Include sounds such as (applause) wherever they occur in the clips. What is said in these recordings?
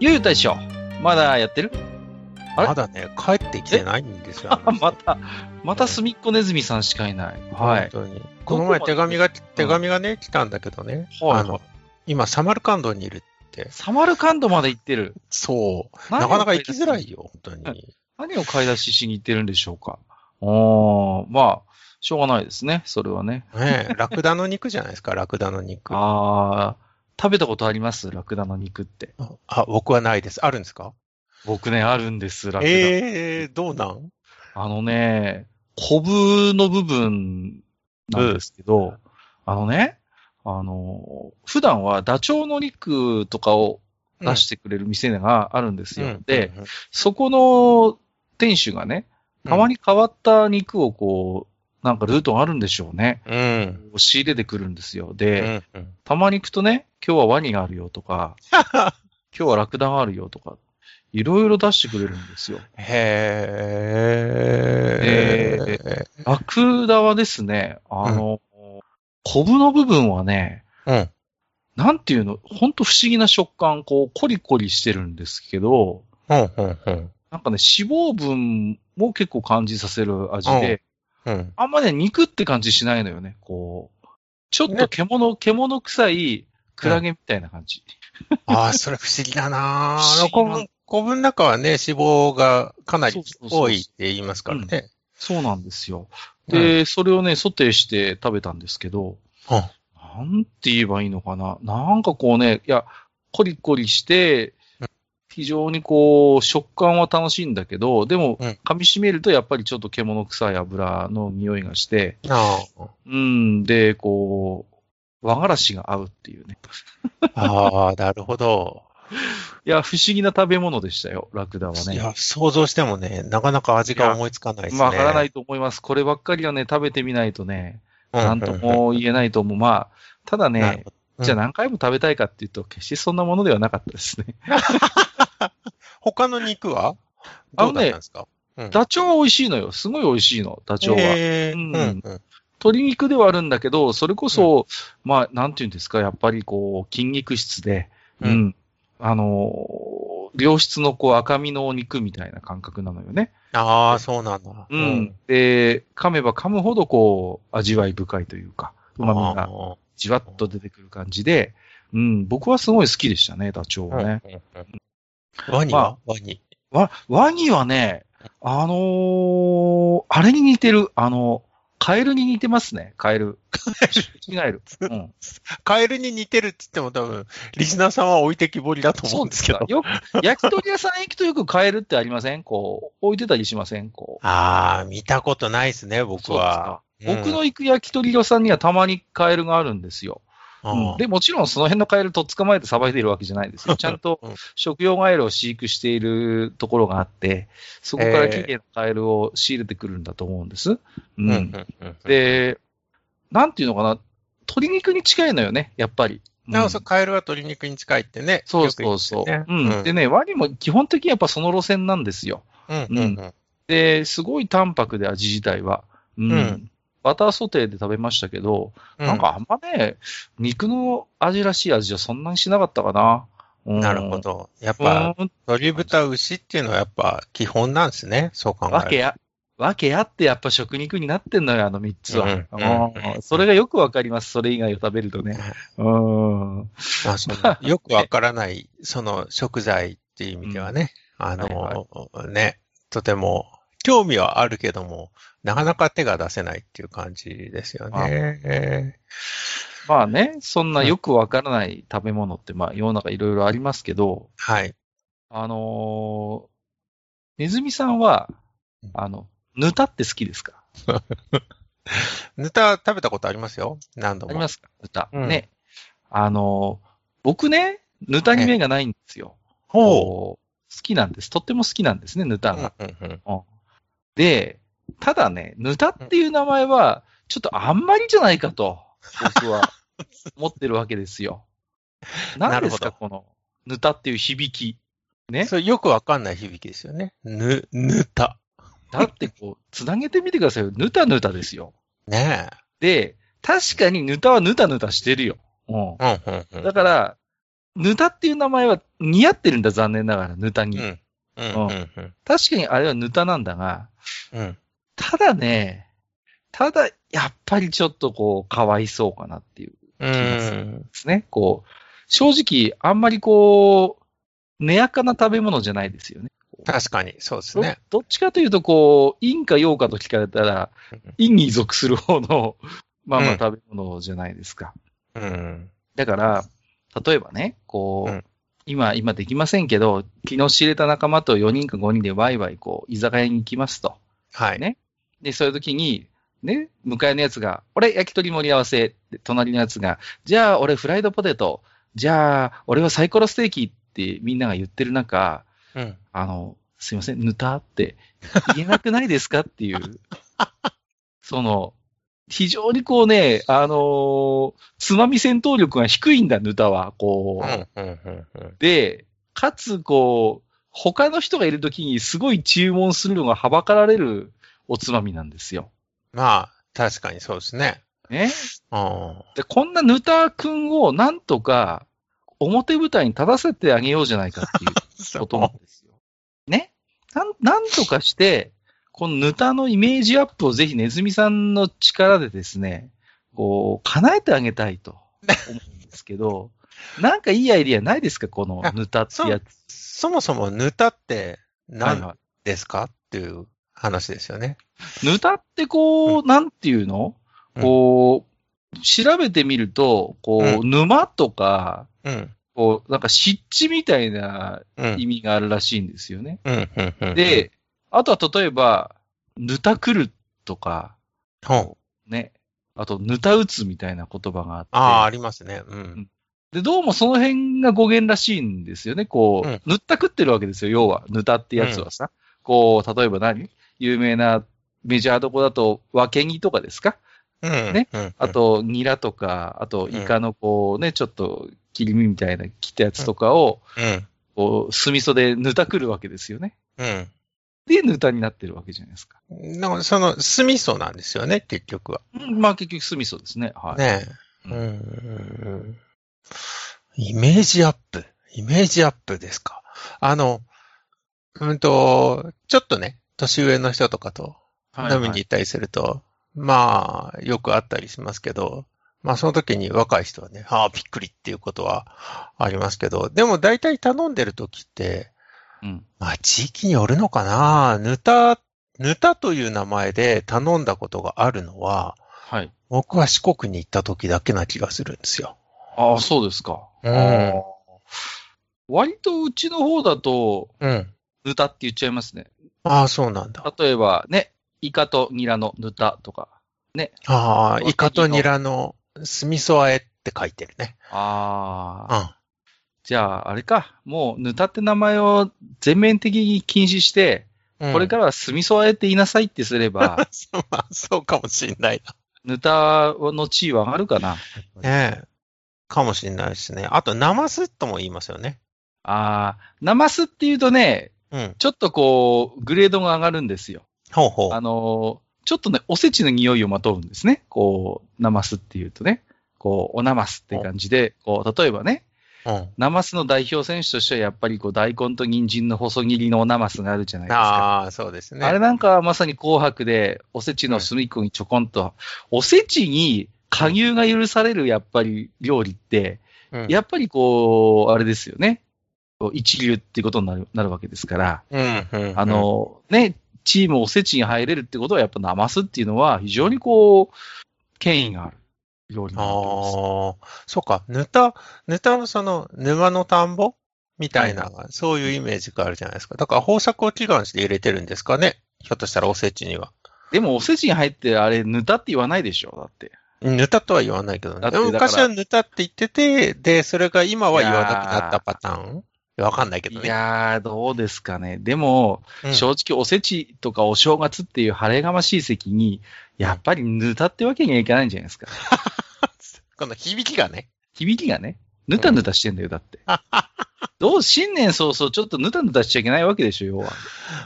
ゆう大将、まだやってる？まだね、帰ってきてないんですよ。(laughs) あ、また、またすみっこねずみさんしかいない。はい。本当に。この前手紙が、手紙がね、来たんだけどね。はいあの、今、サマルカンドにいるって。サマルカンドまで行ってる。そう。なかなか行きづらいよ、本当に。何を買い出ししに行ってるんでしょうか。おー、まあ、しょうがないですね。それはね。ねえ、ラクダの肉じゃないですか、ラクダの肉。あ、(laughs) あー、食べたことあります？ラクダの肉って。僕はないです。あるんですか？僕ね、あるんです、ラクダ。ええー、どうなん？あのね、コブの部分なんですけど、あのね、あの、普段はダチョウの肉とかを出してくれる店があるんですよ。で、、うんそこの店主がね、たまに変わった肉をこう、なんかルートがあるんでしょうね。うん。仕入れてくるんですよ。うで、ん。うん。たまに行くとね、今日はワニがあるよとか、(laughs) 今日はラクダがあるよとか、いろいろ出してくれるんですよ。へえ。ラクダはですね、あの、コブの部分はね、うん。なんていうの、ほんと不思議な食感、こう、コリコリしてるんですけど、うん。うん。うん。なんかね、脂肪分も結構感じさせる味で、うん。あんまね、肉って感じしないのよね、こう。ちょっと獣、獣臭いクラゲみたいな感じ。ああ、それ不思議だな。あ不思議な。の古文、古文の中はね、脂肪がかなり多いって言いますからね。そうなんですよ。で、それをね、ソテーして食べたんですけど、うん。なんて言えばいいのかな。なんかこうね、いや、コリコリしてうん、非常にこう、食感は楽しいんだけど、でもうん、噛み締めるとやっぱりちょっと獣臭い油の匂いがして、あうん、で、こう、和がらしが合うっていうね。あああ、なるほど。いや、不思議な食べ物でしたよ、ラクダはいね。や、想像してもね、なかなか味が思いつかないですね。まあ、わからないと思います。こればっかりはね、食べてみないとね、うん。なんとも言えないと思う。まあ、ただねなるほ、どじゃあ何回も食べたいかっていうと、決してそんなものではなかったですね。(laughs) 他の肉は？あのねどうだったんですか？ダチョウは美味しいのよ。すごい美味しいの、ダチョウは。へーうんうんうん鶏肉ではあるんだけど、それこそ、まあ、なんていうんですか、やっぱりこう、筋肉質で、う、うんんあのー、良質のこう赤身のお肉みたいな感覚なのよね。ああ、そうなんだ。うん。で、噛めば噛むほどこう、味わい深いというか、旨味があじわっと出てくる感じで、うん、僕はすごい好きでしたね、ダチョウーはね。うんうんうんワニは？ワニ。わ、ワニはね、あのーあれに似てる、あの、カエルに似てますね、カエル。違える。(laughs) うん。カエルに似てるって言っても多分、リスナーさんは置いてきぼりだと思うんですけど。よく、焼き鳥屋さん行くとよくカエルってありません？こう、置いてたりしません？こう。ああ、見たことないですね、僕は。そうですか僕の行く焼き鳥屋さんにはたまにカエルがあるんですよ。で、もちろんその辺のカエルと捕まえてさばいているわけじゃないですよ。ちゃんとうん食用ガエルを飼育しているところがあって、そこから綺麗なカエルを仕入れてくるんだと思うんです。うん。で、なんていうのかな、鶏肉に近いのよね、やっぱり。うんなおそう、カエルは鶏肉に近いってね。そうそうそう。でね、ワニも基本的にやっぱその路線なんですよ。うんうんうんで、すごい淡白で味自体は。うん。うんバターソテーで食べましたけど、うんなんかあんまね、肉の味らしい味はそんなにしなかったかな。うんなるほ。ど。やっぱ、うん鶏豚牛っていうのはやっぱ基本なんですね。そう考えると。わけや、わけやってやっぱ食肉になってんのよ、あの三つは。それがよくわかります、それ以外を食べるとね。うん。まあ、その (laughs) よくわからない、その食材っていう意味ではね、あの、はいね、とても興味はあるけども、なかなか手が出せないっていう感じですよね。えまあね、そんなよくわからない食べ物って、まあ世の中いろいろありますけど、ーはい。あのーネズミさんはうん、あの、ぬたって好きですか？(laughs) ぬた食べたことありますよ。何度も。ありますか？ぬた。うんね。あのー僕ね、ぬたに目がないんですよ。好きなんです。とっても好きなんですね、ヌタが。うんうんうんで、ただね、ヌタっていう名前は、ちょっとあんまりじゃないかと、僕は思ってるわけですよ。(laughs) 何ですか、この、ヌタっていう響き。ね？それよくわかんない響きですよね。ぬ、ぬた。だってこう、つなげてみてくださいよ。ぬたぬたですよ。ねで、確かにぬたはぬたぬたしてるよ。うん。え。うんうんうん。だから、ぬたっていう名前は似合ってるんだ、残念ながら、ぬたに。うん。うんうんうん。確かにあれはぬたなんだが、うん。ただね、ただ、やっぱりちょっとこう、かわいそうかなっていううがするん。ですね。こう、正直、あんまりこう、ねやかな食べ物じゃないですよね。確かに、そうですどね。どっちかというと、こう、陰か陽かと聞かれたらうん、陰に属する方の、まあまあうん食べ物じゃないですか。うん。だから、例えばね、こう、うん今、今できませんけど、昨日知れた仲間と4人か5人でワイワイ、こう、居酒屋に行きますと。はい。ねで、そういう時に、ね、向かいのやつが、俺、焼き鳥盛り合わせ。で隣のやつが、じゃあ、俺、フライドポテト。じゃあ、俺はサイコロステーキってみんなが言ってる中、うん。あの、すいません、ぬたって言えなくないですかっていう、(laughs) その、非常にこうね、あのーつまみ戦闘力が低いんだ、ぬたは。こう、うん。うん。うん。うん。で、かつ、こう、他の人がいるときにすごい注文するのがはばかられるおつまみなんですよ。まあ、確かにそうですね。ね。うん。で、こんなヌタ君をなんとか表舞台に立たせてあげようじゃないかっていうそことなんですよ。(laughs) ね。なん、なんとかして、このヌタのイメージアップをぜひネズミさんの力でですね、こう、叶えてあげたいと思うんですけど、(laughs) なんかいいアイディアないですか？このヌタってやつ。そもそもヌタって何はいはいですか？っていう話ですよね。ヌタってこう、なんていうの？うんこう、調べてみると、こう、う沼とか、うん。こう、なんか湿地みたいなうん。意味があるらしいんですよね。うん。うん。うん、で、あとは例えば、ヌタクルとか、ほうね、あと、ヌタ打つみたいな言葉があって、ああ、ありますね。うん。で、どうもその辺が語源らしいんですよね。こう、うん塗ったくってるわけですよ、要は。ヌタってやつはさ。こう、例えば何？有名なメジャーどこだと、ワケギとかですか？うん。ねうん。あと、ニラとか、あと、イカのこうね、ちょっと切り身みたいな切ったやつとかを、うん。こう、酢味噌でぬたくるわけですよね。うん。で、ぬたになってるわけじゃないですか。なんかその、酢味噌なんですよね、結局は。うんまあ結局酢味噌ですね。はい。ねえ。ううんん。うんイメージアップ。イメージアップですか。あの、うんと、ちょっとね、年上の人とかとはい飲みに行ったりすると、まあ、よくあったりしますけど、まあその時に若い人はね、ああ、びっくりっていうことはありますけど、でも大体頼んでる時って、うん。まあ地域によるのかなぬた、ぬたという名前で頼んだことがあるのは、はい。僕は四国に行った時だけな気がするんですよ。ああ、そうですか。うん割とうちの方だと、うん。ぬたって言っちゃいますね。ああ、そうなんだ。例えば、ね、イカとニラのぬたとか。ああ、イカとニラの酢味噌和えって書いてるね。ああ。うん。じゃあ、あれか。もう、ぬたって名前を全面的に禁止して、うんこれからは酢味噌あえって言いなさいってすれば、(laughs) そうまあ、そうかもしんないぬたの地位は上がるかな。な。ねえ。かもしんないですね。あと、生酢とも言いますよね。ああ、生酢っていうとね、うん。ちょっとこう、グレードが上がるんですよ。ほうほう。あのーちょっとね、おせちの匂いをまとうんですね。こう、生酢っていうとね。こう、お生酢って感じで、こう、例えばね、うん。生酢の代表選手としてはやっぱりこう、大根と人参の細切りのお生酢があるじゃないですか。ああ、そうですね。あれなんかはまさに紅白で、おせちの隅っこにちょこんと、おせちに加入が許されるやっぱり料理って、うん、やっぱりこう、あれですよね。一流っていうことになるなるわけですから、うん、うん。あ、の、ね、チームおせちに入れるってことはやっぱナマスっていうのは非常にこう、権威がある料理にあなってます。あ、そうか。ぬた、ぬたのその、沼の田んぼ？みたいな、はそういうイメージがあるじゃないですか。だから豊作を祈願して入れてるんですかね？ひょっとしたらおせちには。でもおせちに入ってあれ、ぬたって言わないでしょだって。ぬたとは言わないけどね。昔はぬたって言ってて、で、それが今は言わなくなったパターン？わかんないけどね。いやー、どうですかね。でも、うん正直おせちとかお正月っていう晴れがましい席に、やっぱりぬたってわけにはいかないんじゃないですか。(laughs) この響きがね。響きがね、ぬたぬたしてんだよ、だって。(laughs) どう、新年早々ちょっとぬたぬたしちゃいけないわけでしょ、要は。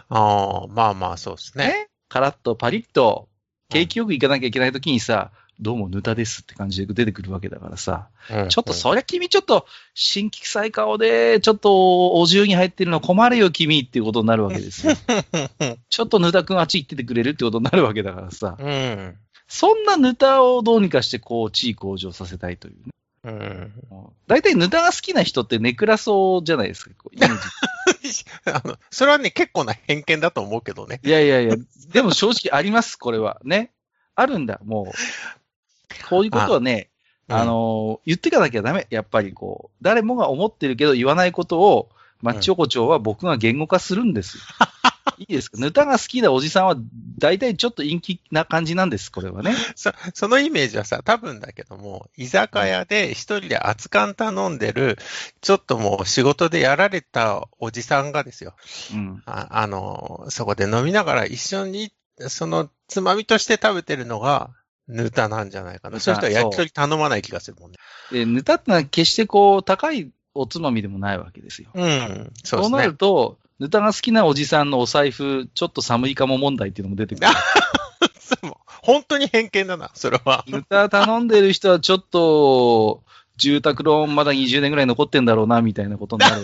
ああ、まあまあそうですね。ね。カラッとパリッと、景気よくいかなきゃいけない時にさ、どうもぬたですって感じで出てくるわけだからさ。うんちょっとそりゃ君ちょっと、新規臭い顔で、ちょっとお重に入ってるの困るよ君っていうことになるわけですよ。(laughs) ちょっとぬたくんあっち行っててくれるってことになるわけだからさ。うん。そんなぬたをどうにかしてこう、地位向上させたいというね。うん。大体ぬたが好きな人ってネクラそうじゃないですか、こうイメージ (laughs) あの、それはね、結構な偏見だと思うけどね。いやいやいや、でも正直あります、これは。ね。あるんだ、もう。こういうことはね、うんあのー言ってかなきゃダメ。やっぱりこう、誰もが思ってるけど言わないことを、マッチ横丁は僕が言語化するんですよ。(laughs) いいですか？ヌタが好きなおじさんは、大体ちょっと陰気な感じなんです、これはね。(laughs) そそのイメージはさ、多分だけども、居酒屋で一人で熱燗頼んでる、ちょっともう仕事でやられたおじさんがですよ。うん。ああの、そこで飲みながら一緒に、その、つまみとして食べてるのが、ぬたなんじゃないかな。そういう人は焼き鳥頼まない気がするもんね。で、ヌタってのは決してこう、高いおつまみでもないわけですよ。うん。そうそうな。ると、ヌタが好きなおじさんのお財布、ちょっと寒いかも問題っていうのも出てくる。(laughs) 本当に偏見だな、それは。ヌタ頼んでる人はちょっと、住宅ローンまだ20年ぐらい残ってんだろうな、みたいなことになる。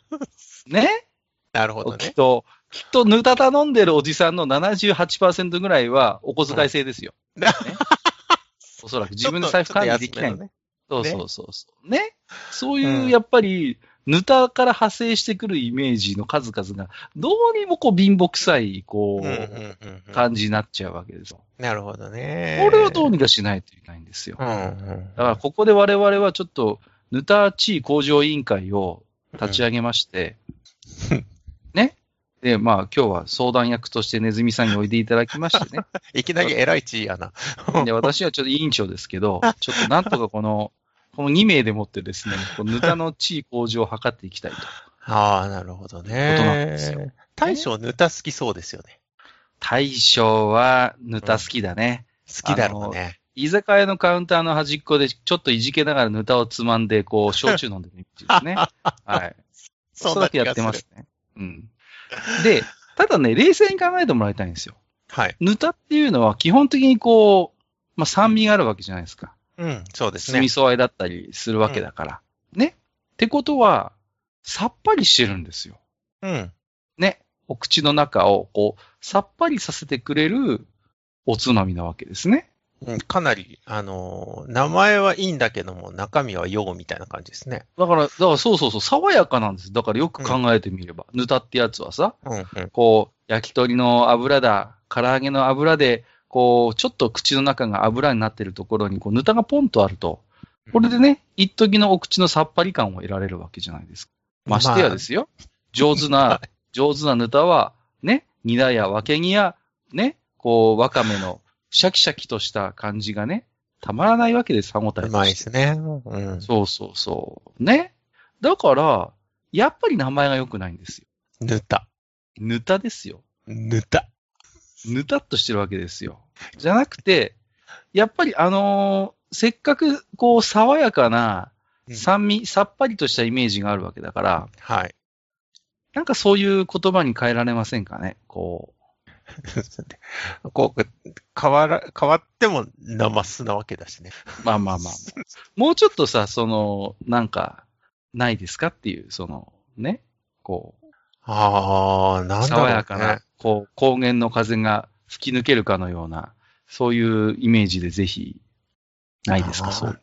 (laughs) ね？なるほどね。きっと、きっとヌタ頼んでるおじさんの78%ぐらいはお小遣い制ですよ。うんねおそらく自分の財布管理できない。ねそうねそうそうそう。ねそういうう、んやっぱり、ヌタから派生してくるイメージの数々が、どうにもこう貧乏臭い、こうんうんう、うんうん感じになっちゃうわけですよ。なるほどね。これをどうにかしないといけないんですよ。うんだうん。から、ここで我々はちょっと、ヌタ地位向上委員会を立ち上げまして、ね。(laughs) で、まあ、今日は相談役としてネズミさんにおいでいただきましてね。(laughs) いきなり偉い地位やな。(laughs) で、私はちょっと委員長ですけど、(laughs) ちょっとなんとかこの、この2名でもってですね、このヌタの地位向上を図っていきたいと。ああ、なるほどことなんですよね。大将ぬた好きそうですよね。大将はヌタ好きだね。好きだろうね。居酒屋のカウンターの端っこでちょっといじけながらヌタをつまんで、こう、焼酎飲んでるみたいですね。はい。そんだけやってな気がする。ますね。うん。(laughs) で、ただね、冷静に考えてもらいたいんですよ。はい。ヌタっていうのは基本的にこう、まあ、酸味があるわけじゃないですか。うん、そうですね酢味。噌和えだったりするわけだから。ね。ってことは、さっぱりしてるんですよ。うん。ね。お口の中を、こう、さっぱりさせてくれるおつまみなわけですね。うんかなり、あのー名前はいいんだけども、中身は用みたいな感じですね。だから、だからそうそうそう、爽やかなんです。だからよく考えてみれば。ぬたってやつはさ、うん、うん。こう、焼き鳥の油だ、唐揚げの油で、こう、ちょっと口の中が油になってるところに、こう、ぬたがポンとあると、これでね、一時のお口のさっぱり感を得られるわけじゃないですか。ましてやですよ。上手な、(laughs) 上手なぬたは、ね、ニラやわけぎや、ね、こう、わかめのシャキシャキとした感じがね、たまらないわけです、歯応えうまいですね。うん。そうそうそう。ね。だから、やっぱり名前が良くないんですよ。ぬた。ぬたですよ。ぬた。ぬたっとしてるわけですよ。じゃなくて、やっぱりあのーせっかくこう爽やかなうん酸味、さっぱりとしたイメージがあるわけだから、はい。なんかそういう言葉に変えられませんかね？こ (laughs) こう、変わら、変わってもナマスなわけだしね。う、まあまあまあ。もうちょっとさ、その、なんか、ないですかっていう、その、ね。こう、ああ、なんだろう、ね。爽やかな、こう、高原の風が吹き抜けるかのような、そういうイメージでぜひ、ないですか、そう。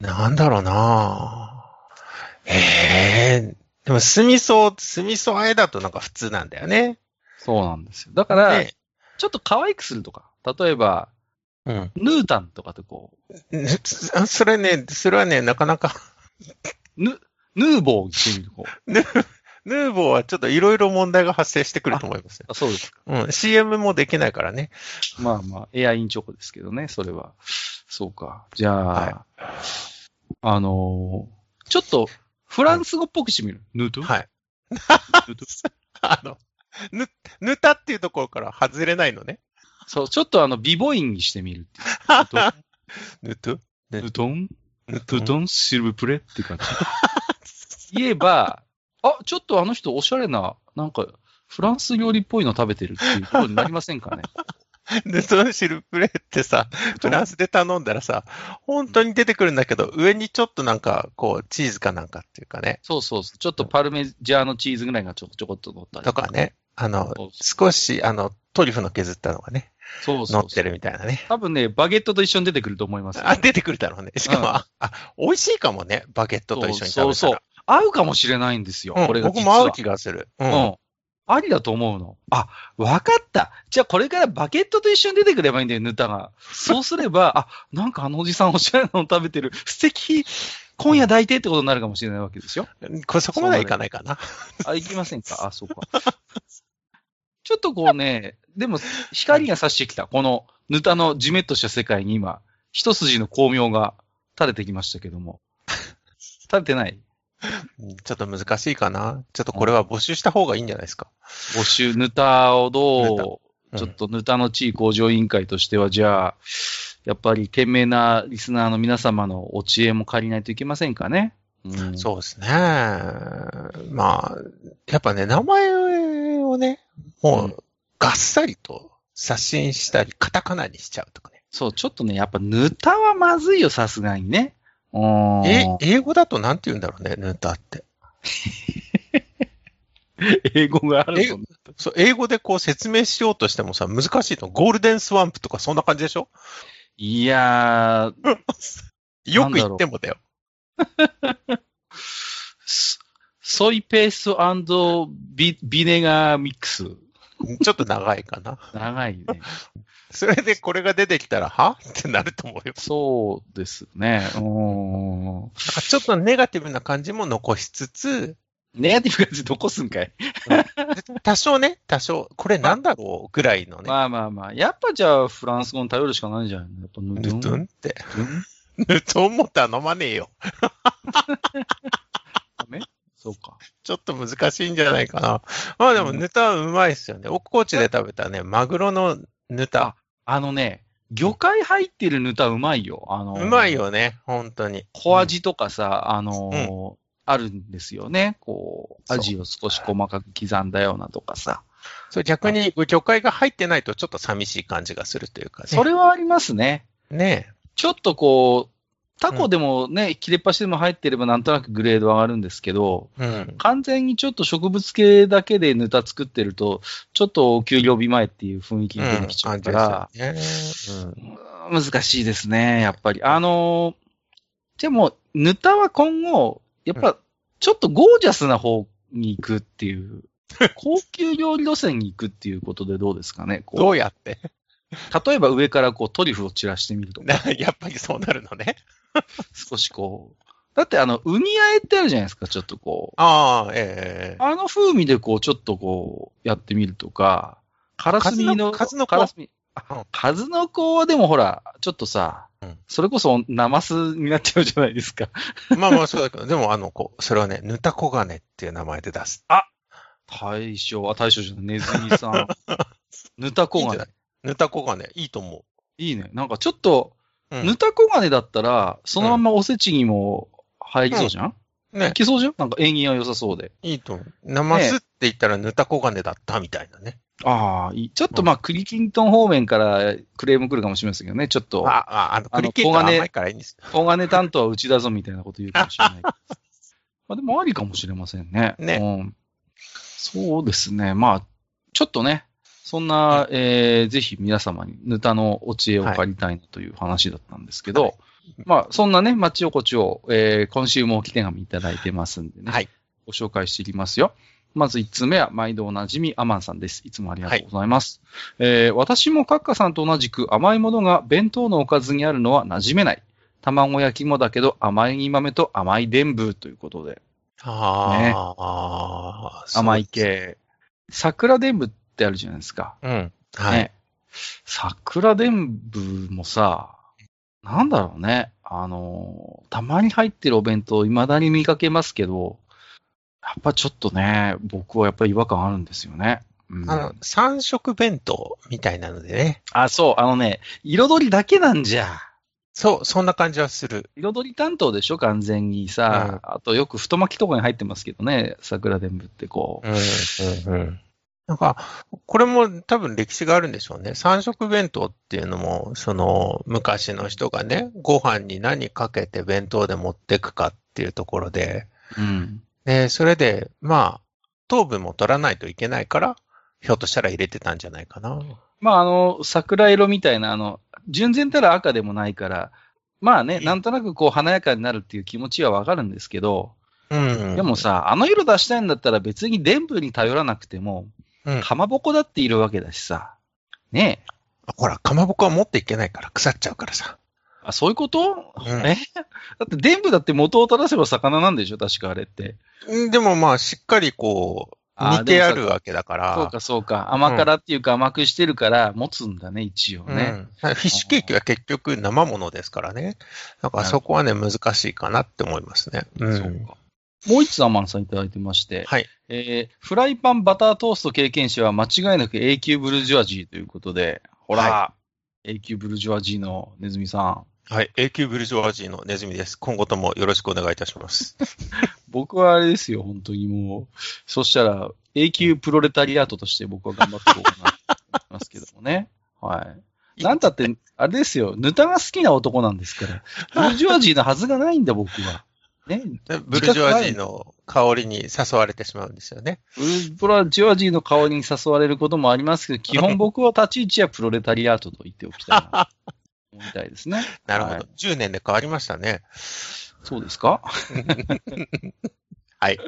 なんだろうなへえ。でも、酢味噌、酢味噌あえだとなんか普通なんだよね。そうなんですよ。だから、ねちょっと可愛くするとか、例えば、うん。ヌータンとかってこぬ (laughs) それね、それはね、なかなか、う、ヌ、ヌーボーにしてみる、こう。(laughs) ヌヌーボーはちょっといろいろ問題が発生してくると思いますよ。あ、そうですか。うん。CM もできないからね。まあまあ、エアインチョコですけどね、それは。そうか。じゃあ、はあのーちょっと、フランス語っぽくしてみる？ヌトはい。ヌト (laughs) あの、(laughs) ぬ、ぬたっていうところから外れないのね。そう、ちょっとあの、ビボインにしてみるっていう。(laughs) ぬと？ヌトンぬヌトンシルブプレって感じ。(laughs) 言えば、あ、ちょっとあの人おしゃれな、なんか、フランス料理っぽいの食べてるっていうことになりませんかね。ヌトンシルプレってさ、フランスで頼んだらさ、本当に出てくるんだけど、上にちょっとなんか、こう、チーズかなんかっていうかね、そうそうそう。ちょっとパルメジャーノチーズぐらいがちょこちょこっと乗ったりとか。ね、あのそう、少し、あの、トリュフの削ったのがね、そうそう乗ってるみたいなね。多分ね、バゲットと一緒に出てくると思いますよ。あ、出てくるだろうね。しかも、うんあ、あ美味しいかもね、バゲットと一緒に食べたら。そうそうそう合うかもしれないんですよ。うんこれが。僕も合う気がする。う。うんん。ありだと思うの。あ、わかった。じゃあこれからバケットと一緒に出てくればいいんだよ、ヌタが。そうすれば、あ、なんかあのおじさんおしゃれなの食べてる。素敵。今夜抱いてってことになるかもしれないわけですよ。これそこまではいかないかな。あ、いきませんか？あ、そうか。ちょっとこうね、でも光が差してきた。このヌタのジメッとした世界に今、一筋の光明が垂れてきましたけども。垂れてない？うんちょっと難しいかな。ちょっとこれは募集した方がいいんじゃないですか。募集、ヌタをどヌう、タちょっとヌタの地位向上委員会としては、じゃあ、やっぱり賢明なリスナーの皆様のお知恵も借りないといけませんかね。うん、そうですね。まあ、やっぱね、名前をね、もうがっさりと写真したり、カタカナにしちゃうとかね。そう、ちょっとね、やっぱヌタはまずいよ、さすがにね。うんえ、英語だとなんて言うんだろうね、ヌタって。(laughs) 英語があると。そう、英語でこう説明しようとしてもさ、難しいと。ゴールデンスワンプとかそんな感じでしょ？いやー、(laughs) よく言ってもだよ。ソソイペーストビビネガーミックス。(laughs) ちょっと長いかな。長いね。(laughs) それでこれが出てきたら、は？ってなると思うよ。そうですね。うん。ちょっとネガティブな感じも残しつつ、ネガティブ感じ残すんかい？多少ね、多少、これなんだろうぐらいのね、まあまあまあ。やっぱじゃあフランス語に頼るしかないんじゃない？のやっぱヌヌトンって。ヌトンも頼まねえよ。そうか。ちょっと難しいんじゃないかな。まあでも、うんヌタはうまいっすよね。奥高知で食べたね、マグロのヌタ。あのね、魚介入ってるヌタうまいよ。あのーうまい。よね、本当に。小味とかさ、あのーあるんですよね。こう、味を少し細かく刻んだようなとかさ。そう、逆に魚介が入ってないとちょっと寂しい感じがするというかね。それはありますね。ねちょっとこう、タコでもね、切れっ端でも入ってればなんとなくグレード上がるんですけど、うん。完全にちょっと植物系だけでヌタ作ってると、ちょっとお給料日前っていう雰囲気に出てきちゃうから、感じですよね。難しいですね、やっぱり。あのーでも、ヌタは今後、やっぱ、ちょっとゴージャスな方に行くっていう、高級料理路線に行くっていうことでどうですかね。どうやって？例えば上からこうトリュフを散らしてみるとか、な (laughs) やっぱりそうなるのね。(laughs) 少しこう。だってあの、ウニあえってあるじゃないですか、ちょっとこう。ああ、ええあの風味でこう、ちょっとこう、やってみるとか、カラスミの、数の子？カラスミ。うんあ、数の子はでもほら、ちょっとさ、うんそれこそナマスになっちゃうじゃないですか。まあまあそうだけど、でもあの、こう、それはね、ヌタコガネっていう名前で出す。大将、あ、大将じゃない、ネズミさん。(laughs) ヌタコガネいいんじゃない。いいと思いいね。なんかちょっと、う。うんヌタコガネだったら、そのままおせちにも入りそうじゃん、ねい、けそうじゃん？なんか縁起は良さそうで。いいと思う。ナマスって言ったらヌタコガネだったみたいなね。ああ、いい。ちょっとまあ、クリキントン方面からクレーム来るかもしれませんけどね。ちょっと、あ、あ、あの、あのクリケットは甘いからいいんですよ。小金担当はうちだぞみたいなこと言うかもしれない。(laughs) まあでもありかもしれませんね。ねうん。そうですね。まあ、ちょっとね、そんな、えー、ぜひ皆様にヌタのお知恵を借りたいなという話だったんですけど、はいまあ、そんなね、町横丁を、えー、今週も置き手紙いただいてますんでね、はい。ご紹介していきますよ。まず1つ目は、毎度おなじみ、アマンさんです。いつもありがとうございます。えー私もカッカさんと同じく甘いものが弁当のおかずにあるのは馴染めない。卵焼きもだけど甘い豆と甘い伝部ということで、ああ、そう甘い。系。桜伝部ってあるじゃないですか。うん。はい。ね。桜伝部もさ、なんだろうね。あの、たまに入ってるお弁当、未だに見かけますけど、やっぱちょっとね、僕はやっぱり違和感あるんですよね。うん、あの、三色弁当みたいなのでね。あ、そう、あのね、彩りだけなんじゃ。そう、そんな感じはする。彩り担当でしょ、完全にさ。あとよく太巻きとかに入ってますけどね、桜伝部ってこう。うん、うん、うん。なんか、これも多分歴史があるんでしょうね。三色弁当っていうのも、その、昔の人がね、ご飯に何かけて弁当で持ってくかっていうところで、うん。で、それで、まあ、糖分も取らないといけないから、ひょっとしたら入れてたんじゃないかな。まあ、あの、桜色みたいな、あの、純然たら赤でもないから、まあね、なんとなくこう華やかになるっていう気持ちはわかるんですけど、うん。でもさ、あの色出したいんだったら別に伝部に頼らなくても、うん、かまぼこだっているわけだしさ。ねえ。ほら、かまぼこは持っていけないから腐っちゃうからさ。あ、そういうこと、うんえ？だって伝部だって元を正せば魚なんでしょ？確かあれって。うんでもまあ、しっかりこう、あ煮てあるわけだから。そうかそうか。甘辛っていうか甘くしてるから持つんだね、一応ね。うん。フィッシュケーキは結局生ものですからね。だからそこはね、難しいかなって思いますね。うん。そうか。もう一つアマンさんいただいてまして、はい。えーフライパンバタートースト経験者は間違いなく A 級ブルジョワジーということで、ほら、は A 級ブルジョワジーのネズミさん。はい。永久ブルジョワジーのネズミです。今後ともよろしくお願いいたします。(laughs) 僕はあれですよ、本当にもう。そしたら、A 級プロレタリアートとして僕は頑張っていこうかなと思いますけどもね。(laughs) はい。なんたって、あれですよ、ヌタが好きな男なんですから。ブルジョワジーのはずがないんだ、僕は。ね。でブルジョワジーの香りに誘われてしまうんですよね。ブルジョワジーの顔に誘われることもありますけど、基本僕は立ち位置はプロレタリアートと言っておきたいなと思いたいですね。(laughs) なるほど。はい10年で変わりましたね。そうですか？はい。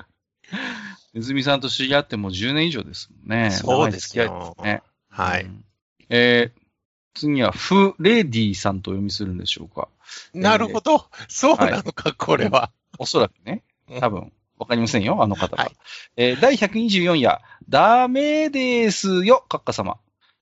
ネズミさんと知り合ってもう10年以上ですもんね。そうですよ長い付き合いですね。はい。うんえー次は、フレディさんとお読みするんでしょうか？なるほど。そうなのか、これは。おそらくね。多分、わかりませんよ、あの方は。はいえー第124夜、ダメですよ、閣下様。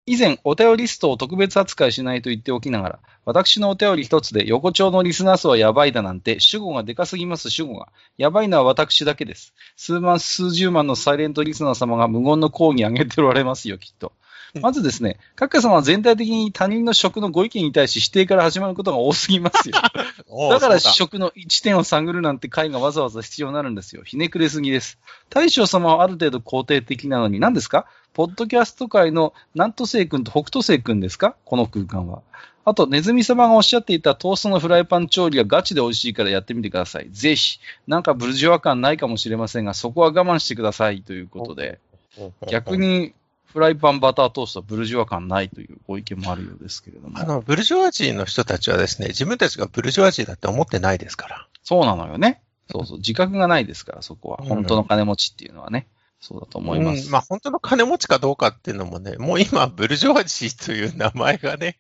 以前、お便りリストを特別扱いしないと言っておきながら、私のお便り一つで横丁のリスナー数はやばいだなんて、主語がでかすぎます、主語が。やばいのは私だけです。数万、数十万のサイレントリスナー様が無言の抗議上げておられますよ、きっと。まずですね、閣下様は全体的に他人の職のご意見に対し否定から始まることが多すぎますよ。(laughs) だから食の一点を探るなんて回がわざわざ必要になるんですよ。ひねくれすぎです。大将様はある程度肯定的なのに何ですか？ポッドキャスト界の南都星君と北斗星君ですか？この空間は。あと、ネズミ様がおっしゃっていたトーストのフライパン調理がガチで美味しいからやってみてください。ぜひ。なんかブルジョワ感ないかもしれませんが、そこは我慢してくださいということで、(laughs) 逆。にフライパンバタートーストはブルジョワ感ないというご意見もあるようですけれども。あの、ブルジョワジーの人たちはですね、自分たちがブルジョワジーだって思ってないですから。そうなのよね。そうそう。自覚がないですから、そこは。うん本当の金持ちっていうのはね。そうだと思います。うんまあ本当の金持ちかどうかっていうのもね、もう今、ブルジョワジーという名前がね、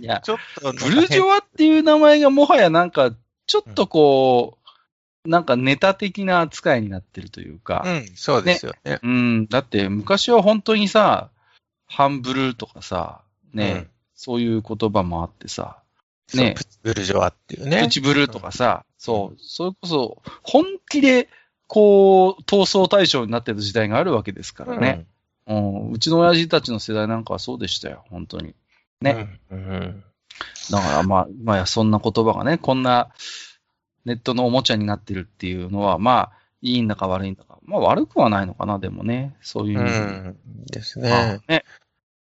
いや、ちょっとブルジョワっていう名前がもはやなんか、ちょっとこう、なんかネタ的な扱いになってるというか。うん、そうですよね。うん。だって昔は本当にさ、ハンブルとかさ、ね、うんそういう言葉もあってさ、ねプチブルジョワっていうね。プチブルーとかさ、そう、それこそ、本気で、こう、闘争対象になってる時代があるわけですからね。うん、うちの親父たちの世代なんかはそうでしたよ、本当に。うん。ねうん。うんだからまあ、まあ、そんな言葉がね、こんなネットのおもちゃになってるっていうのは、まあ、いいんだか悪いんだか。まあ、悪くはないのかな、でもね。そういうう意味で。ん。ですまねあ。ね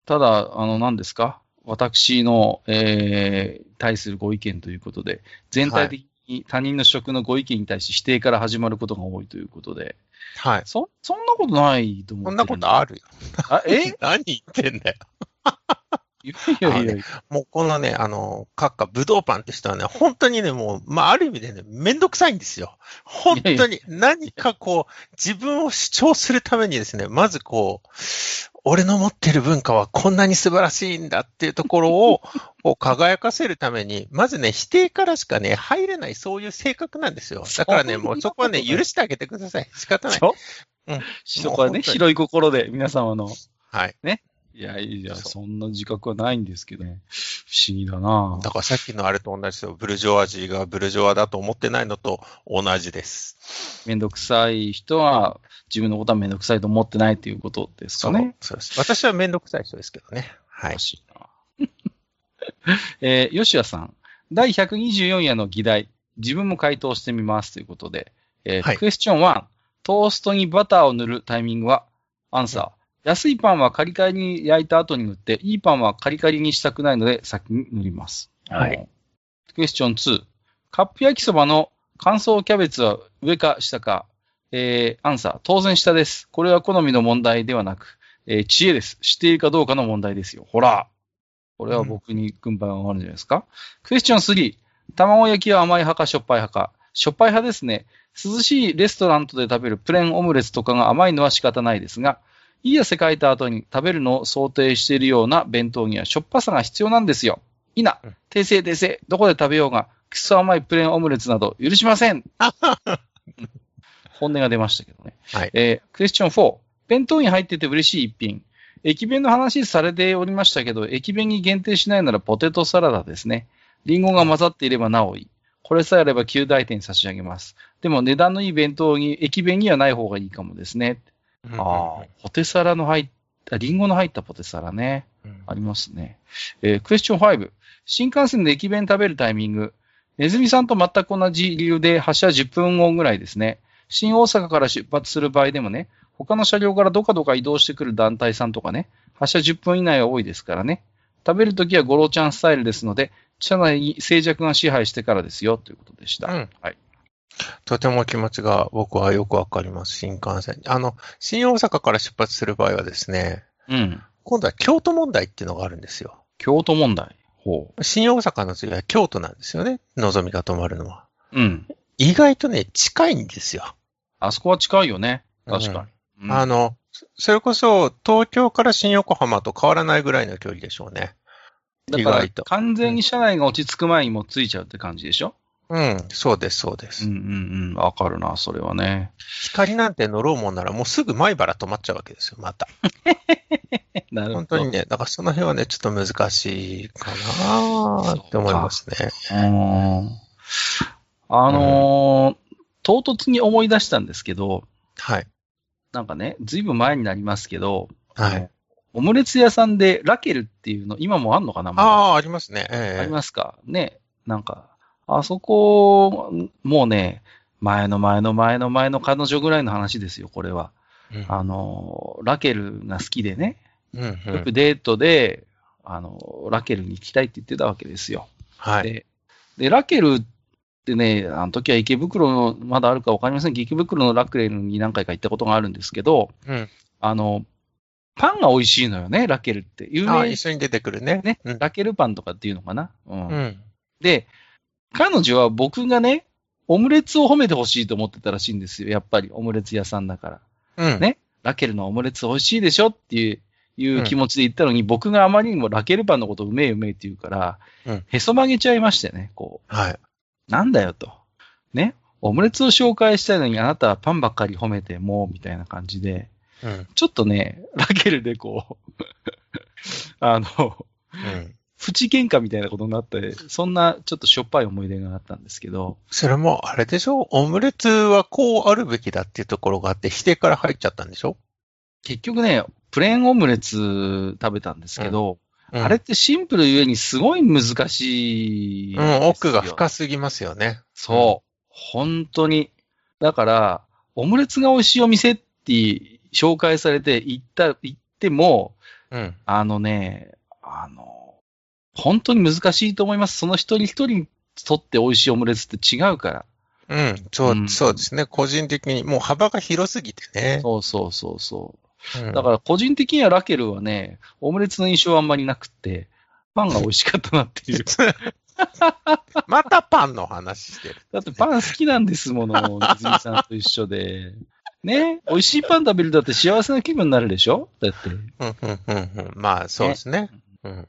ただ、あの、何ですか？私の、えー、対するご意見ということで、全体的に他人の職のご意見に対し否定から始まることが多いということで、はい。そ、そんなことないと思ってこんなことあるよ。あ、え？(laughs) 何言ってんだよ。いやいやいや。もうこのね、あの、閣下、武道パンって人はね、本当にね、もう、まあ、ある意味でね、めんどくさいんですよ。本当に、何かこう、自分を主張するためにですね、まずこう、俺の持ってる文化はこんなに素晴らしいんだっていうところを、(laughs) こう輝かせるために、まずね、否定からしかね、入れない、そういう性格なんですよ。だからね、もうそこはね、許してあげてください。仕方ない。そううん。そこはね、広い心で皆様のはい。いいや、いや、そんな自覚はないんですけど、不思議だなだからさっきのあれと同じですよ。ブルジョワジーがブルジョワだと思ってないのと同じです。めんどくさい人は自分のことはめんどくさいと思ってないということですかね。そうです。私はめんどくさい人ですけどね。はい。(laughs) えー、吉谷さん。第124夜の議題。自分も回答してみますということで。えーはい、クエスチョン1。トーストにバターを塗るタイミングは？アンサー。安いパンはカリカリに焼いた後に塗って、いいパンはカリカリにしたくないので先に塗ります。はい。クエスチョン2。カップ焼きそばの乾燥キャベツは上か下かえー、アンサー。当然下です。これは好みの問題ではなく、えー、知恵です。知っているかどうかの問題ですよ。ほら。これは僕に軍配が上がるんじゃないですか、うん、クエスチョン3。卵焼きは甘い派かしょっぱい派か。しょっぱい派ですね。涼しいレストランで食べるプレーンオムレツとかが甘いのは仕方ないですが、いい汗かいた後に食べるのを想定しているような弁当にはしょっぱさが必要なんですよ。いな、訂正訂正、どこで食べようが、くそ甘いプレーンオムレツなど許しません。(laughs) 本音が出ましたけどね。はい。えー、クエスチョン4。弁当に入ってて嬉しい一品。駅弁の話されておりましたけど、駅弁に限定しないならポテトサラダですね。リンゴが混ざっていればなおいい。これさえあれば9大点差し上げます。でも値段のいい弁当に、駅弁にはない方がいいかもですね。ああ、ポテサラの入った、リンゴの入ったポテサラね。うん、ありますね。えー、クエスチョン5。新幹線で駅弁食べるタイミング。ネズミさんと全く同じ理由で発車10分後ぐらいですね。新大阪から出発する場合でもね、他の車両からどかどか移動してくる団体さんとかね、発車10分以内は多いですからね。食べるときはゴロちゃんスタイルですので、車内に静寂が支配してからですよ、ということでした。うん、はい。とても気持ちが僕はよくわかります、新幹線。あの、新大阪から出発する場合はですね、うん。今度は京都問題っていうのがあるんですよ。京都問題？ほう。新大阪の次は京都なんですよね。のぞみが止まるのは。うん。意外とね、近いんですよ。あそこは近いよね。確かに。うん、あの、それこそ東京から新横浜と変わらないぐらいの距離でしょうね。意外と。完全に車内が落ち着く前にもう着いちゃうって感じでしょ？うん、そうです、そうです。うんうんうん、わかるな、それはね。光なんて乗ろうもんなら、もうすぐ前原止まっちゃうわけですよ、また。(laughs) なるほど。本当にね、だからその辺はね、ちょっと難しいかなって思いますね。うん。あのー、唐突に思い出したんですけど、はい。なんかね、ずいぶん前になりますけど、はい。オムレツ屋さんでラケルっていうの、今もあんのかなああ、ありますね。えー、ありますか？ね。なんか、あそこ、もうね、前の前の前の前の彼女ぐらいの話ですよ、これは。うん、あの、ラケルが好きでね、うんうん、よくデートで、あの、ラケルに行きたいって言ってたわけですよ。はい。で、でラケルってね、あの時は池袋の、まだあるかわかりません池袋のラケルに何回か行ったことがあるんですけど、うん、あの、パンが美味しいのよね、ラケルって。有名。あ、一緒に出てくるね。ね、うん、ラケルパンとかっていうのかな。うん。うん、で、彼女は僕がね、オムレツを褒めてほしいと思ってたらしいんですよ。やっぱり、オムレツ屋さんだから。うん。ね。ラケルのオムレツ美味しいでしょっていう、いう気持ちで言ったのに、うん、僕があまりにもラケルパンのことうめえうめえって言うから、うん、へそ曲げちゃいましてね、こう。はい。なんだよと。ね。オムレツを紹介したいのにあなたはパンばっかり褒めても、みたいな感じで、うん、ちょっとね、ラケルでこう (laughs) あの、うん、プチ喧嘩みたいなことになって、そんなちょっとしょっぱい思い出があったんですけど。それも、あれでしょ？オムレツはこうあるべきだっていうところがあって、否定から入っちゃったんでしょ？結局ね、プレーンオムレツ食べたんですけど、うんうん、あれってシンプルゆえにすごい難しい。うん、奥が深すぎますよね。そう。本当に。だから、オムレツが美味しいお店って紹介されて行った、行っても、うん、あのね、あの、本当に難しいと思います。その一人一人にとって美味しいオムレツって違うから。うん、そう、うん、そうですね。個人的に、もう幅が広すぎてね。そうそうそうそう。うん、だから個人的にはラケルはね、オムレツの印象はあんまりなくて、パンが美味しかったなっていう。(laughs) またパンの話してる。だってパン好きなんですもの、ネズミさんと一緒で。ね？美味しいパン食べるだって幸せな気分になるでしょ？だって。うんうんうんうん。まあそうですね。ねうん。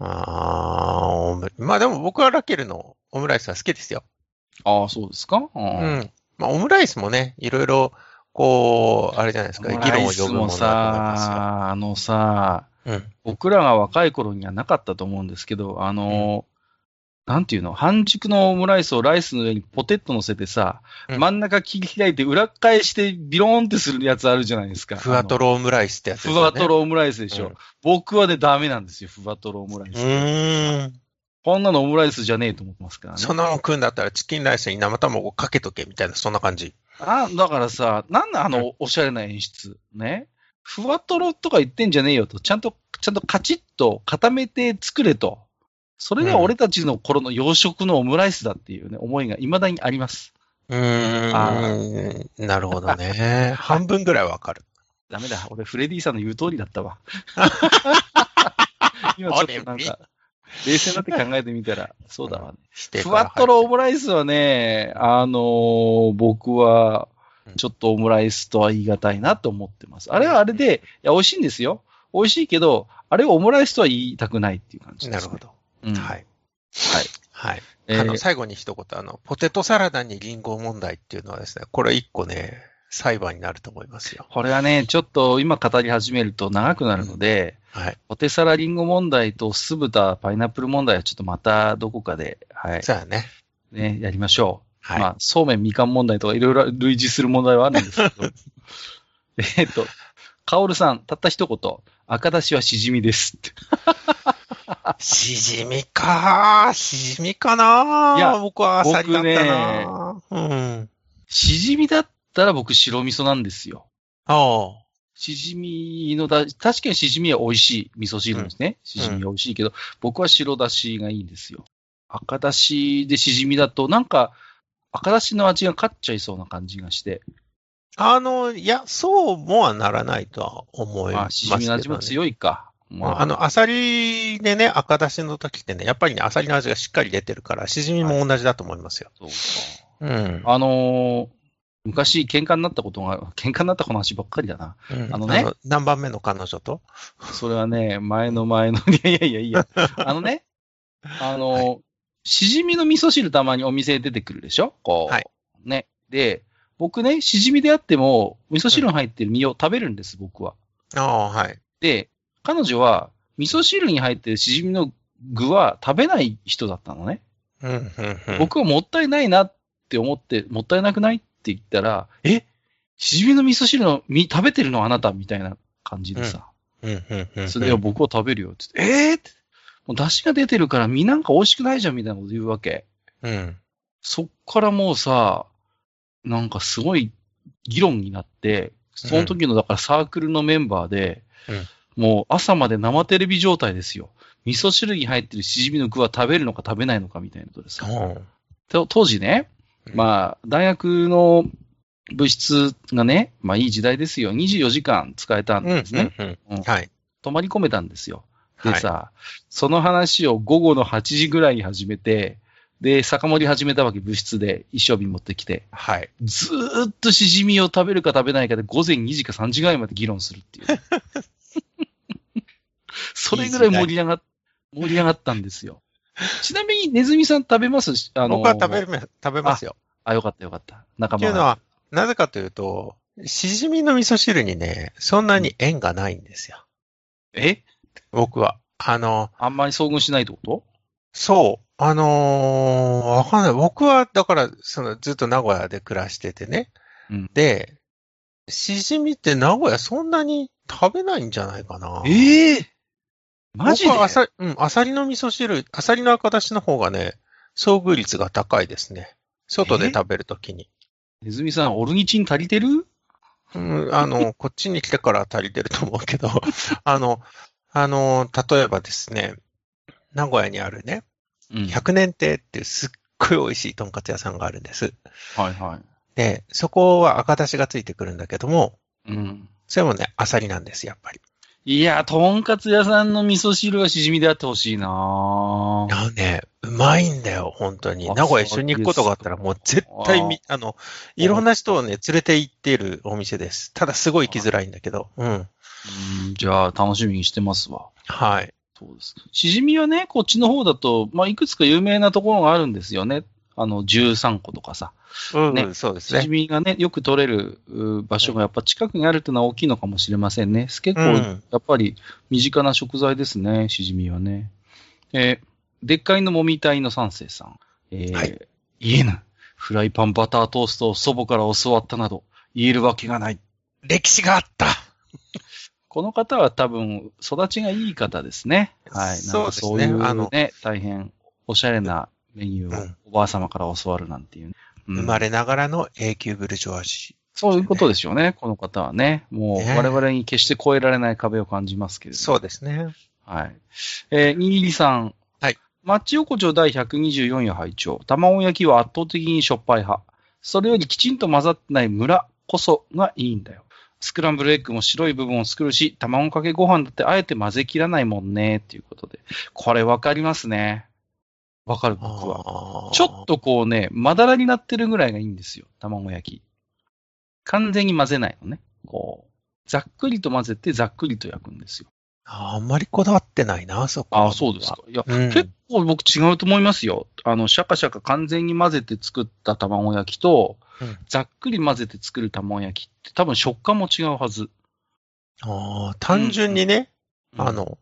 ああ、まあでも僕はラケルのオムライスは好きですよ。ああ、そうですか？うん。まあオムライスもね、いろいろ、こう、あれじゃないですか、議論を呼ぶものだと思いますよ。あのさ、うん。僕らが若い頃にはなかったと思うんですけど、あのーなんていうの？半熟のオムライスをライスの上にポテット乗せてさ、うん真ん中切り開いて裏返してビローンってするやつあるじゃないですか。ふわとろオムライスってやつですふよね。わとろオムライスでしょ。うん僕はね、ダメなんですよ、ふわとろオムライうス。ーん。こんなのオムライスじゃねえと思ってますからね。そんなの食うんだったらチキンライスに生卵かけとけみたいな、そんな感じ。あ、だからさ、なんだあの、おしゃれな演出。ね？ふわとろとか言ってんじゃねえよと。ちゃんと、ちゃんとカチッと固めて作れと。それが俺たちの頃の洋食のオムライスだっていうね、思いが未だにあります。うーん。なるほどね。(laughs) 半分ぐらいわかる。ダメだ。俺、フレディさんの言う通りだったわ。(laughs) 今ちょっとなんか、冷静になって考えてみたら、そうだわね。ふわとろオムライスはね、あのー僕は、ちょっとオムライスとは言い難いなと思ってます。あれはあれで、いや、美味しいんですよ。美味しいけど、あれをオムライスとは言いたくないっていう感じです、なるほ。ど。うん、。はいい。はい。はい。えーあの、最後に一言、あの、ポテトサラダにリンゴ問題っていうのはですね、これ一個ね、裁判になると思いますよ。これはね、ちょっと今語り始めると長くなるので、はい。ポテサラリンゴ問題と酢豚パイナップル問題はちょっとまたどこかで、はい、そうやね。ね、やりましょう。はい。まあ、そうめんみかん問題とかいろいろ類似する問題はあるんですけど。(laughs) えっと、カオルさん、たった一言、赤だしはしじみですって。(laughs) しじみかしじみかないや僕はアサリだったなうん。しじみだったら僕白味噌なんですよ。ああ。しじみのだ、確かにしじみは美味しい味噌汁ですね。しじみは美味しいけど、僕は白だしがいいんですよ。赤だしでしじみだと、なんか、赤だしの味が勝っちゃいそうな感じがして、あの、いや、そうもはならないとは思いますね。しじみの味も強いか。まあ、あの、アサリでね、赤だしの時ってね、やっぱりね、アサリの味がしっかり出てるから、しじみも同じだと思いますよ。そうか。うん。あのー昔喧嘩になったことが、喧嘩になった話ばっかりだな。うんあのね何番目の彼女と？それはね、前の前の、い (laughs) やいやいやいや、あのね、あのーしじみの味噌汁たまにお店で出てくるでしょ？こう。はいね。で、僕ね、しじみであっても、味噌汁に入ってる身を食べるんです、僕は。ああ、はい。で、彼女は、味噌汁に入ってるしじみの具は食べない人だったのね。うん、うん、うん。僕はもったいないなって思って、もったいなくないって言ったら、え？しじみの味噌汁の身食べてるのあなたみたいな感じでさ。うん、うん、うん。それで僕は食べるよって言って、え？ーって。もう出汁が出てるから身なんか美味しくないじゃんみたいなこと言うわけ。うん。そっからもうさ、なんかすごい議論になって、その時のだからサークルのメンバーで、もう朝まで生テレビ状態ですよ。味噌汁に入ってるしじみの具は食べるのか食べないのかみたいなことでさ。うんと当時ね、まあ、大学の物質がね、まあいい時代ですよ。24時間使えたんうん、ですね。うんうんはい。泊まり込めたんですよ。ではい。さ、その話を午後の8時ぐらいに始めて、で、酒盛り始めたわけ、物質で一升瓶持ってきて、はい。ずーっとしじみを食べるか食べないかで午前2時か3時ぐらいまで議論するっていう。(laughs) それぐらい盛り上がっ、盛り上がったんですよ。(laughs) ちなみに、ネズミさん食べます？あの僕は食べ食べますよ。あ、よかったよかった。仲間が。っていうのは、なぜかというと、しじみの味噌汁にね、そんなに縁がないんですよ。え？僕は。あの、あんまり遭遇しないってこと？そう。あのーわかんない。僕は、だから、その、ずっと名古屋で暮らしててね。うんで、しじみって名古屋そんなに食べないんじゃないかな。ええマジで？僕はあさ、うん、アサリの味噌汁、アサリの赤だしの方がね、遭遇率が高いですね。外で食べるときに。ネズミさん、オルニチン足りてる？うん、あの、(laughs) こっちに来てから足りてると思うけど、(laughs) あの、あの、例えばですね、名古屋にあるね、うん。100年亭っていうすっごい美味しいとんかつ屋さんがあるんです。はいはい。で、そこは赤だしがついてくるんだけども、うん。それもね、アサリなんです、やっぱり。いや、とんかつ屋さんの味噌汁はしじみであってほしいなぁあのね、うまいんだよ、本当に。あ名古屋一緒に行くことがあったら、もう絶対み、あの、いろんな人をね、連れて行っているお店です。ただすごい行きづらいんだけど、うん。うんじゃあ、楽しみにしてますわ。はい。そうです。しじみはね、こっちの方だと、まあ、いくつか有名なところがあるんですよね。あの、13個とかさ。うん、ねそうですしじね。みがね、よく取れるう場所がやっぱ近くにあるっていうのは大きいのかもしれませんね。結構、うんやっぱり身近な食材ですね、しじみはね。えーでっかいのもみたいの三世さん。えーはい言えぬ。フライパンバタートーストを祖母から教わったなど、言えるわけがない。歴史があった。(laughs) この方は多分、育ちがいい方ですね。はい。なんかそういうそうですねね、大変おしゃれなメニューをうんおばあ様から教わるなんていうね、うん生まれながらの A 級ブルジョワジそういうことでしょうね、この方はね。もうね我々に決して越えられない壁を感じますけれー。ども。そうですね。はい。えー、にぎりさん。はい。マッチ横丁第124夜拝聴卵焼きは圧倒的にしょっぱい派。それよりきちんと混ざってない村こそがいいんだよ。スクランブルエッグも白い部分を作るし、卵かけご飯だってあえて混ぜ切らないもんね、っていうことで。これわかりますね。わかる、僕は。はちょっとこうね、まだらになってるぐらいがいいんですよ、卵焼き。完全に混ぜないのね。こう、ざっくりと混ぜて、ざっくりと焼くんですよ。あんまりこだわってないな、そこ。ああ、そうですか。。いや、うん結構僕違うと思いますよ。あの、シャカシャカ完全に混ぜて作った卵焼きと、うんざっくり混ぜて作る卵焼きって多分食感も違うはず。ああ、単純にね、うんあの、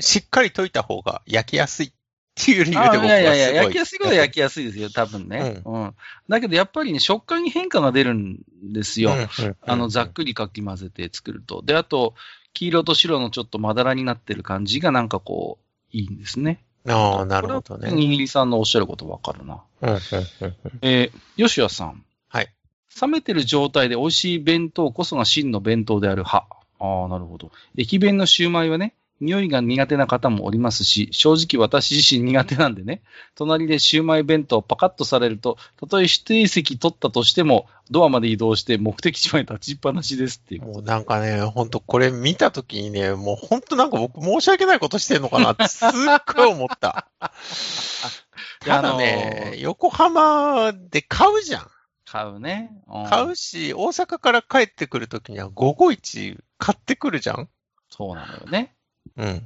しっかり溶いた方が焼きやすいっていう理由であ僕はすごい。いやいやいや、焼きやすいことは焼きやすいですよ、多分ね。うん。だけどやっぱりね、食感に変化が出るんですよ。うんうんあの、ざっくりかき混ぜて作ると。で、あと、黄色と白のちょっとまだらになってる感じがなんかこう、いいんですね。ああ、なるほどね。にぎりさんのおっしゃることわかるな。うんうんうんうんえー、吉谷さん。はい。冷めてる状態で美味しい弁当こそが真の弁当である派。ああ、なるほど。駅弁のシューマイはね、匂いが苦手な方もおりますし、正直私自身苦手なんでね、隣でシューマイ弁当パカッとされると、たとえ指定席取ったとしても、ドアまで移動して目的地まで立ちっぱなしですっていう。もうなんかね、ほんとこれ見たときにね、もうほんとなんか僕申し訳ないことしてんのかなってすっごい思った。(laughs) ただね、横浜で買うじゃん。買うね。うん買うし、大阪から帰ってくるときには午後一買ってくるじゃん。そうなのよね。うん。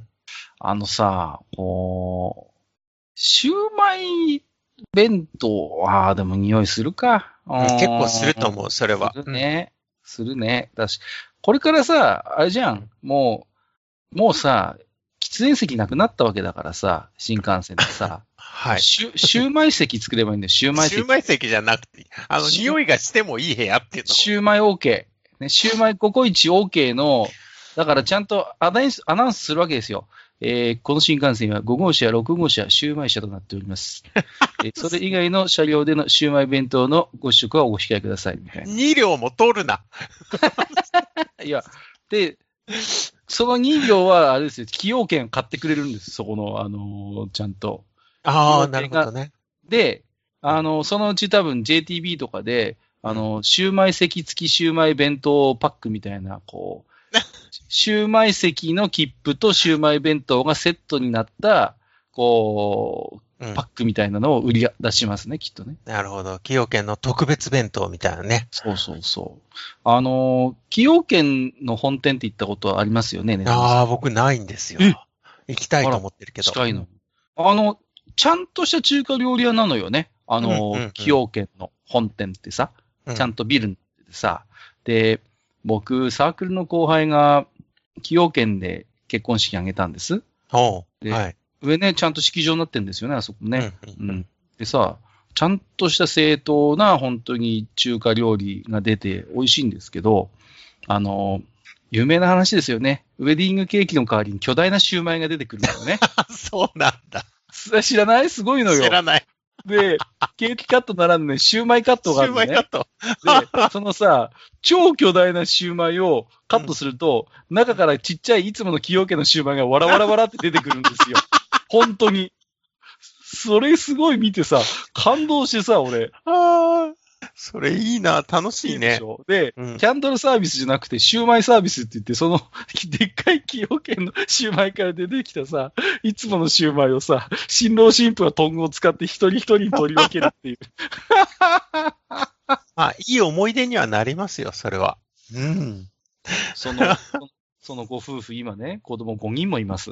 あのさ、こう、シューマイ弁当、ああ、でも匂いするか。結構するとう思う、それは。するね。するね。だし、これからさ、あれじゃん。もう、もうさ、喫煙席なくなったわけだからさ、新幹線でさ、(laughs) はい。シュシューマイ席作ればいいんだよ、シューマイ席シュー。マイ席じゃなくて、あの、匂いがしてもいい部屋っていうの。シューマイ OK。ね、シューマイココイチ OK の、だからちゃんとアナウンスアナウンスするわけですよ。えーこの新幹線は5号車、6号車、シューマイ車となっております。えー (laughs) それ以外の車両でのシューマイ弁当のご試食はお控えください。みたいな。2両も取るな。(laughs) いや、で、その2両は、あれですよ、崎陽軒買ってくれるんです、そこの、あのーちゃんと。ああ、なるほどね。で、あの、そのうち多分 JTB とかで、あの、シューマイ席付きシューマイ弁当パックみたいな、こう、シューマイ席の切符とシューマイ弁当がセットになった、こうパックみたいなのを売り出しますね、きっとね。なるほど。崎陽軒の特別弁当みたいなね。そうそうそう。あの、崎陽軒の本店って行ったことはありますよね、ねああ、僕ないんですよえ？行きたいと思ってるけど。近いの。あの、ちゃんとした中華料理屋なのよね。あの、うんうんうん崎陽軒の本店ってさ。うちゃんとビルになっててさ、で、僕、サークルの後輩が、崎陽軒で結婚式あげたんです。おうではい。上ね、ちゃんと式場になってるんですよね、あそこね。うんうん。でさ、ちゃんとした正当な本当に中華料理が出て美味しいんですけど、あの、有名な話ですよね。ウェディングケーキの代わりに巨大なシューマイが出てくるんだよね。(laughs) そうなんだ。す知らない？すごいのよ知。らない。で、(laughs) ケーキカットならぬね、シューマイカットがあるのねシューマイカ。ット。で、そのさ、超巨大なシューマイをカットすると、中からちっちゃいいつもの崎陽軒のシューマイがわらわらわらって出てくるんですよ。(laughs) 本当に。それすごい見てさ、感動してさ、俺。ああ、(laughs) それいいな、楽しいねでうんキャンドルサービスじゃなくて、シューマイサービスって言って、その、(laughs) でっかい崎陽軒の (laughs) シューマイから出てきたさ、いつものシューマイをさ、新郎新婦はトングを使って一人一人取り分けるっていう。あ、いい思い出にはなりますよ、それは。うん。その、そのご夫婦、今ね、子供5人もいます。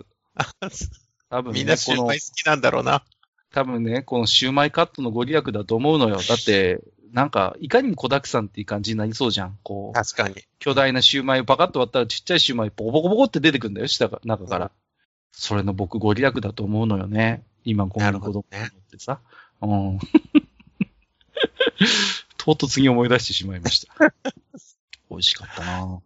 多分ね、みんなシューマイ好きなんだろうな。多分ね、このシューマイカットのご利益だと思うのよ。だって、なんか、いかにも子沢山っていう感じになりそうじゃん。こう、確かに。巨大なシューマイをパカッと割ったらちっちゃいシューマイボコボコボコって出てくるんだよ、下が、中から。うんそれの僕ご利益だと思うのよね。今この子供ってさ。うん。唐突に思い出してしまいました。(laughs) 美味しかったな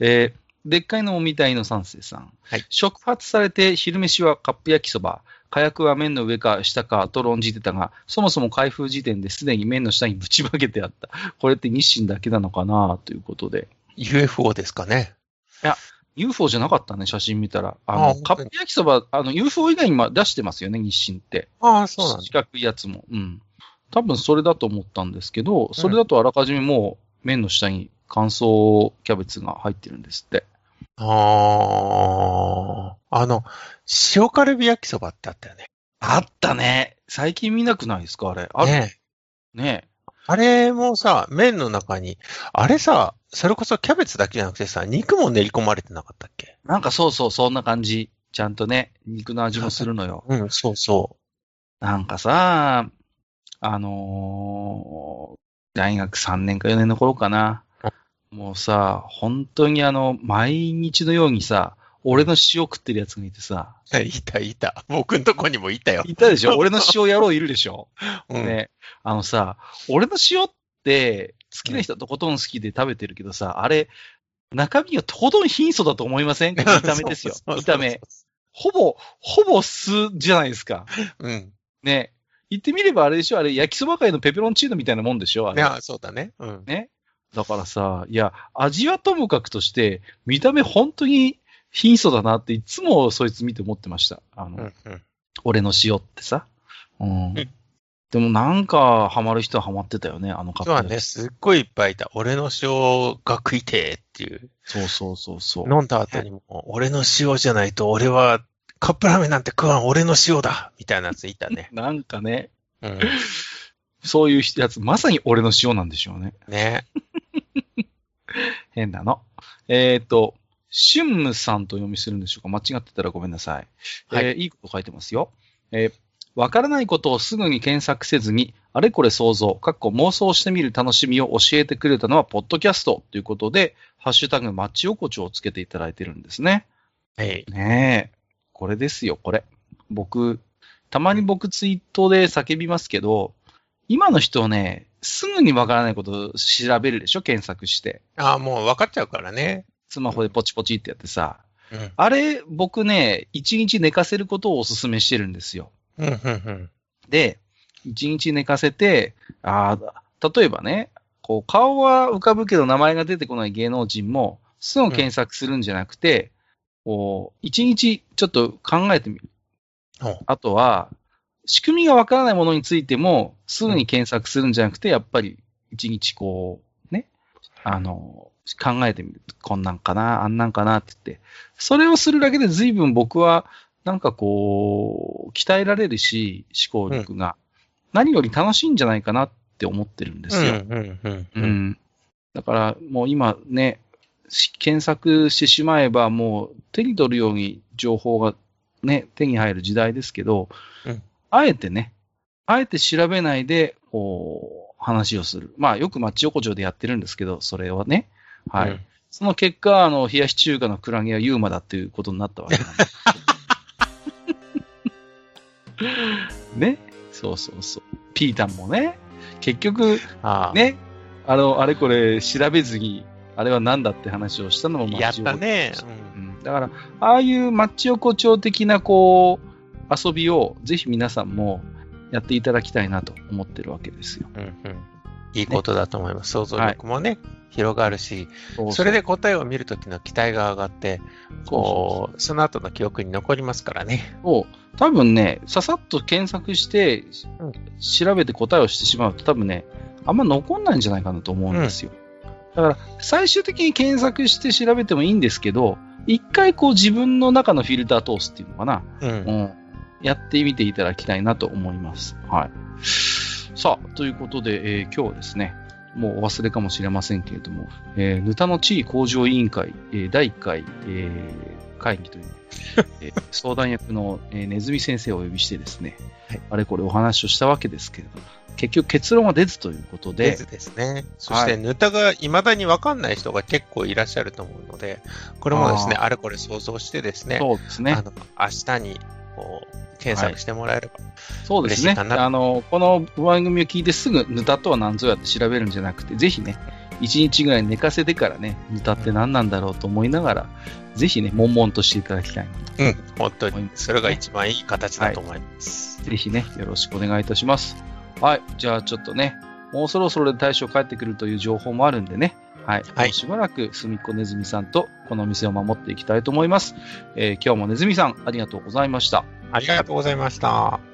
えーでっかいのもみたいの三世さん。はい触発されて昼飯はカップ焼きそば、火薬は麺の上か下かと論じてたが、そもそも開封時点ですでに麺の下にぶちまけてあった。これって日清だけなのかな？ということで。UFO ですかね。UFO じゃなかったね、写真見たら。ああの、カ本当にップ焼きそば、あの、UFO 以外にも出してますよね、日清って。ああ、そうなんだ四。角いやつも。うん。多分それだと思ったんですけど、それだとあらかじめもう麺の下に乾燥キャベツが入ってるんですって。ああ、あの、塩カルビ焼きそばってあったよね。あったね。最近見なくないですか、あれ。あるねねあれもさ、麺の中に、あれさ、それこそキャベツだけじゃなくてさ、肉も練り込まれてなかったっけ？なんかそうそう、そんな感じ。ちゃんとね、肉の味もするのよ。うん、そうそなんかさ、あのー大学3年か4年の頃かな。もうさ、本当にあの、毎日のようにさ、俺の塩食ってるやつがいてさ、う。(laughs) いた、いた。僕んとこにもいたよ。いたでしょ？俺の塩野郎いるでしょ、(laughs) うん。ね。あのさ、俺の塩って、好きな人はとことん好きで食べてるけどさ、あれ、中身がとことん貧相だと思いません？(laughs) 見た目ですよ。見た目。。ほぼ、ほぼ酢じゃないですか。うん。ね。言ってみればあれでしょ？あれ、焼きそば界のペペロンチーノみたいなもんでしょ？あれ。いや、そうだね。うん。ね。だからさ、いや、味はともかくとして、見た目本当に貧相だなっていつもそいつ見て思ってました。あの、うん、うん。俺の塩ってさ。うん。うんでもなんか、ハマる人はハマってたよね、あのカップ今日はね、すっごいいっぱいいた。俺の塩が食いてーっていう。そうそうそうそう。飲んだ後にも、俺の塩じゃないと俺はカップラーメンなんて食わん、俺の塩だみたいなやついたね。(laughs) なんかね、うん。そういうやつ、まさに俺の塩なんでしょうね。ね。変なの。えっ、と、シュンムさんとお読みするんでしょうか？間違ってたらごめんなさい。はいえーいいこと書いてますよ。えーわからないことをすぐに検索せずに、あれこれ想像、かっこ妄想してみる楽しみを教えてくれたのは、ポッドキャストということで、ハッシュタグマッチ横丁をつけていただいてるんですね。はい。ねえ。これですよ、これ。僕、たまに僕ツイートで叫びますけど、今の人ね、すぐにわからないことを調べるでしょ？検索して。ああ、もう分かっちゃうからね。スマホでポチポチってやってさ。うん。あれ、僕ね、一日寝かせることをお勧めしてるんですよ。うん、うん、うん。で、一日寝かせて、ああ、例えばね、こう、顔は浮かぶけど名前が出てこない芸能人も、すぐ検索するんじゃなくて、こう、一日ちょっと考えてみる。あとは、仕組みがわからないものについても、すぐに検索するんじゃなくて、やっぱり、一日こう、ね、あの、考えてみる。こんなんかな、あんなんかなって言って。それをするだけで随分僕は、なんかこう、鍛えられるし、思考力が。何より楽しいんじゃないかなって思ってるんですよ。だから、もう今ね、し検索してしまえば、もう手に取るように情報がね、手に入る時代ですけど、うんあえてね、あえて調べないで、こう、話をする。まあ、よくマッチ横丁でやってるんですけど、それはね。はい。うんその結果、あの、冷やし中華のクラゲはユーマだっていうことになったわけなんです。(laughs) ね。そうそうそう。ピータンもね、結局。ね、あの、あれこれ調べずに、あれは何だって話をしたのもマやッチ横丁ったね。うん。だから、ああいうマッチ横丁的な、こう、遊びを、ぜひ皆さんもやっていただきたいなと思ってるわけですよ。うん、うん。いいことだと思います。想像力もね、広がるし、それで答えを見るときの期待が上がって、こう、その後の記憶に残りますからね。そう、多分ね、ささっと検索して、うん調べて答えをしてしまうと多分ね、あんま残んないんじゃないかなと思うんですよ。だから、最終的に検索して調べてもいいんですけど、一回こう自分の中のフィルター通すっていうのかな。うん。うん。やってみていただきたいなと思います。はい。さあ、ということで、えー今日はですね、もうお忘れかもしれませんけれども、えー、ヌタの地位向上委員会、えー第1回、えー会議という、(laughs) えー、相談役の、えー、ネズミ先生をお呼びしてですね、はい、あれこれお話をしたわけですけれども、結局結論は出ずということで。出ずですね。そして、ヌタが未だにわかんない人が結構いらっしゃると思うので、これもですね、あれこれ想像してですね、そうですね。あの、明日に、こう、検索してもらえれば、はい、そうですね。あの、この番組を聞いてすぐヌタとは何ぞやって調べるんじゃなくて、ぜひね、1日ぐらい寝かせてからね、ヌタって何なんだろうと思いながら、ぜひね、悶々としていただきたいうん、本当に。それが一番いい形だと思います、はい。ぜひね、よろしくお願いいたします。はい。じゃあちょっとね、もうそろそろで大将帰ってくるという情報もあるんでね。はい。はい、しばらく、すみっこねずみさんと、この店を守っていきたいと思います。えー、今日もねずみさん、ありがとうございました。ありがとうございました。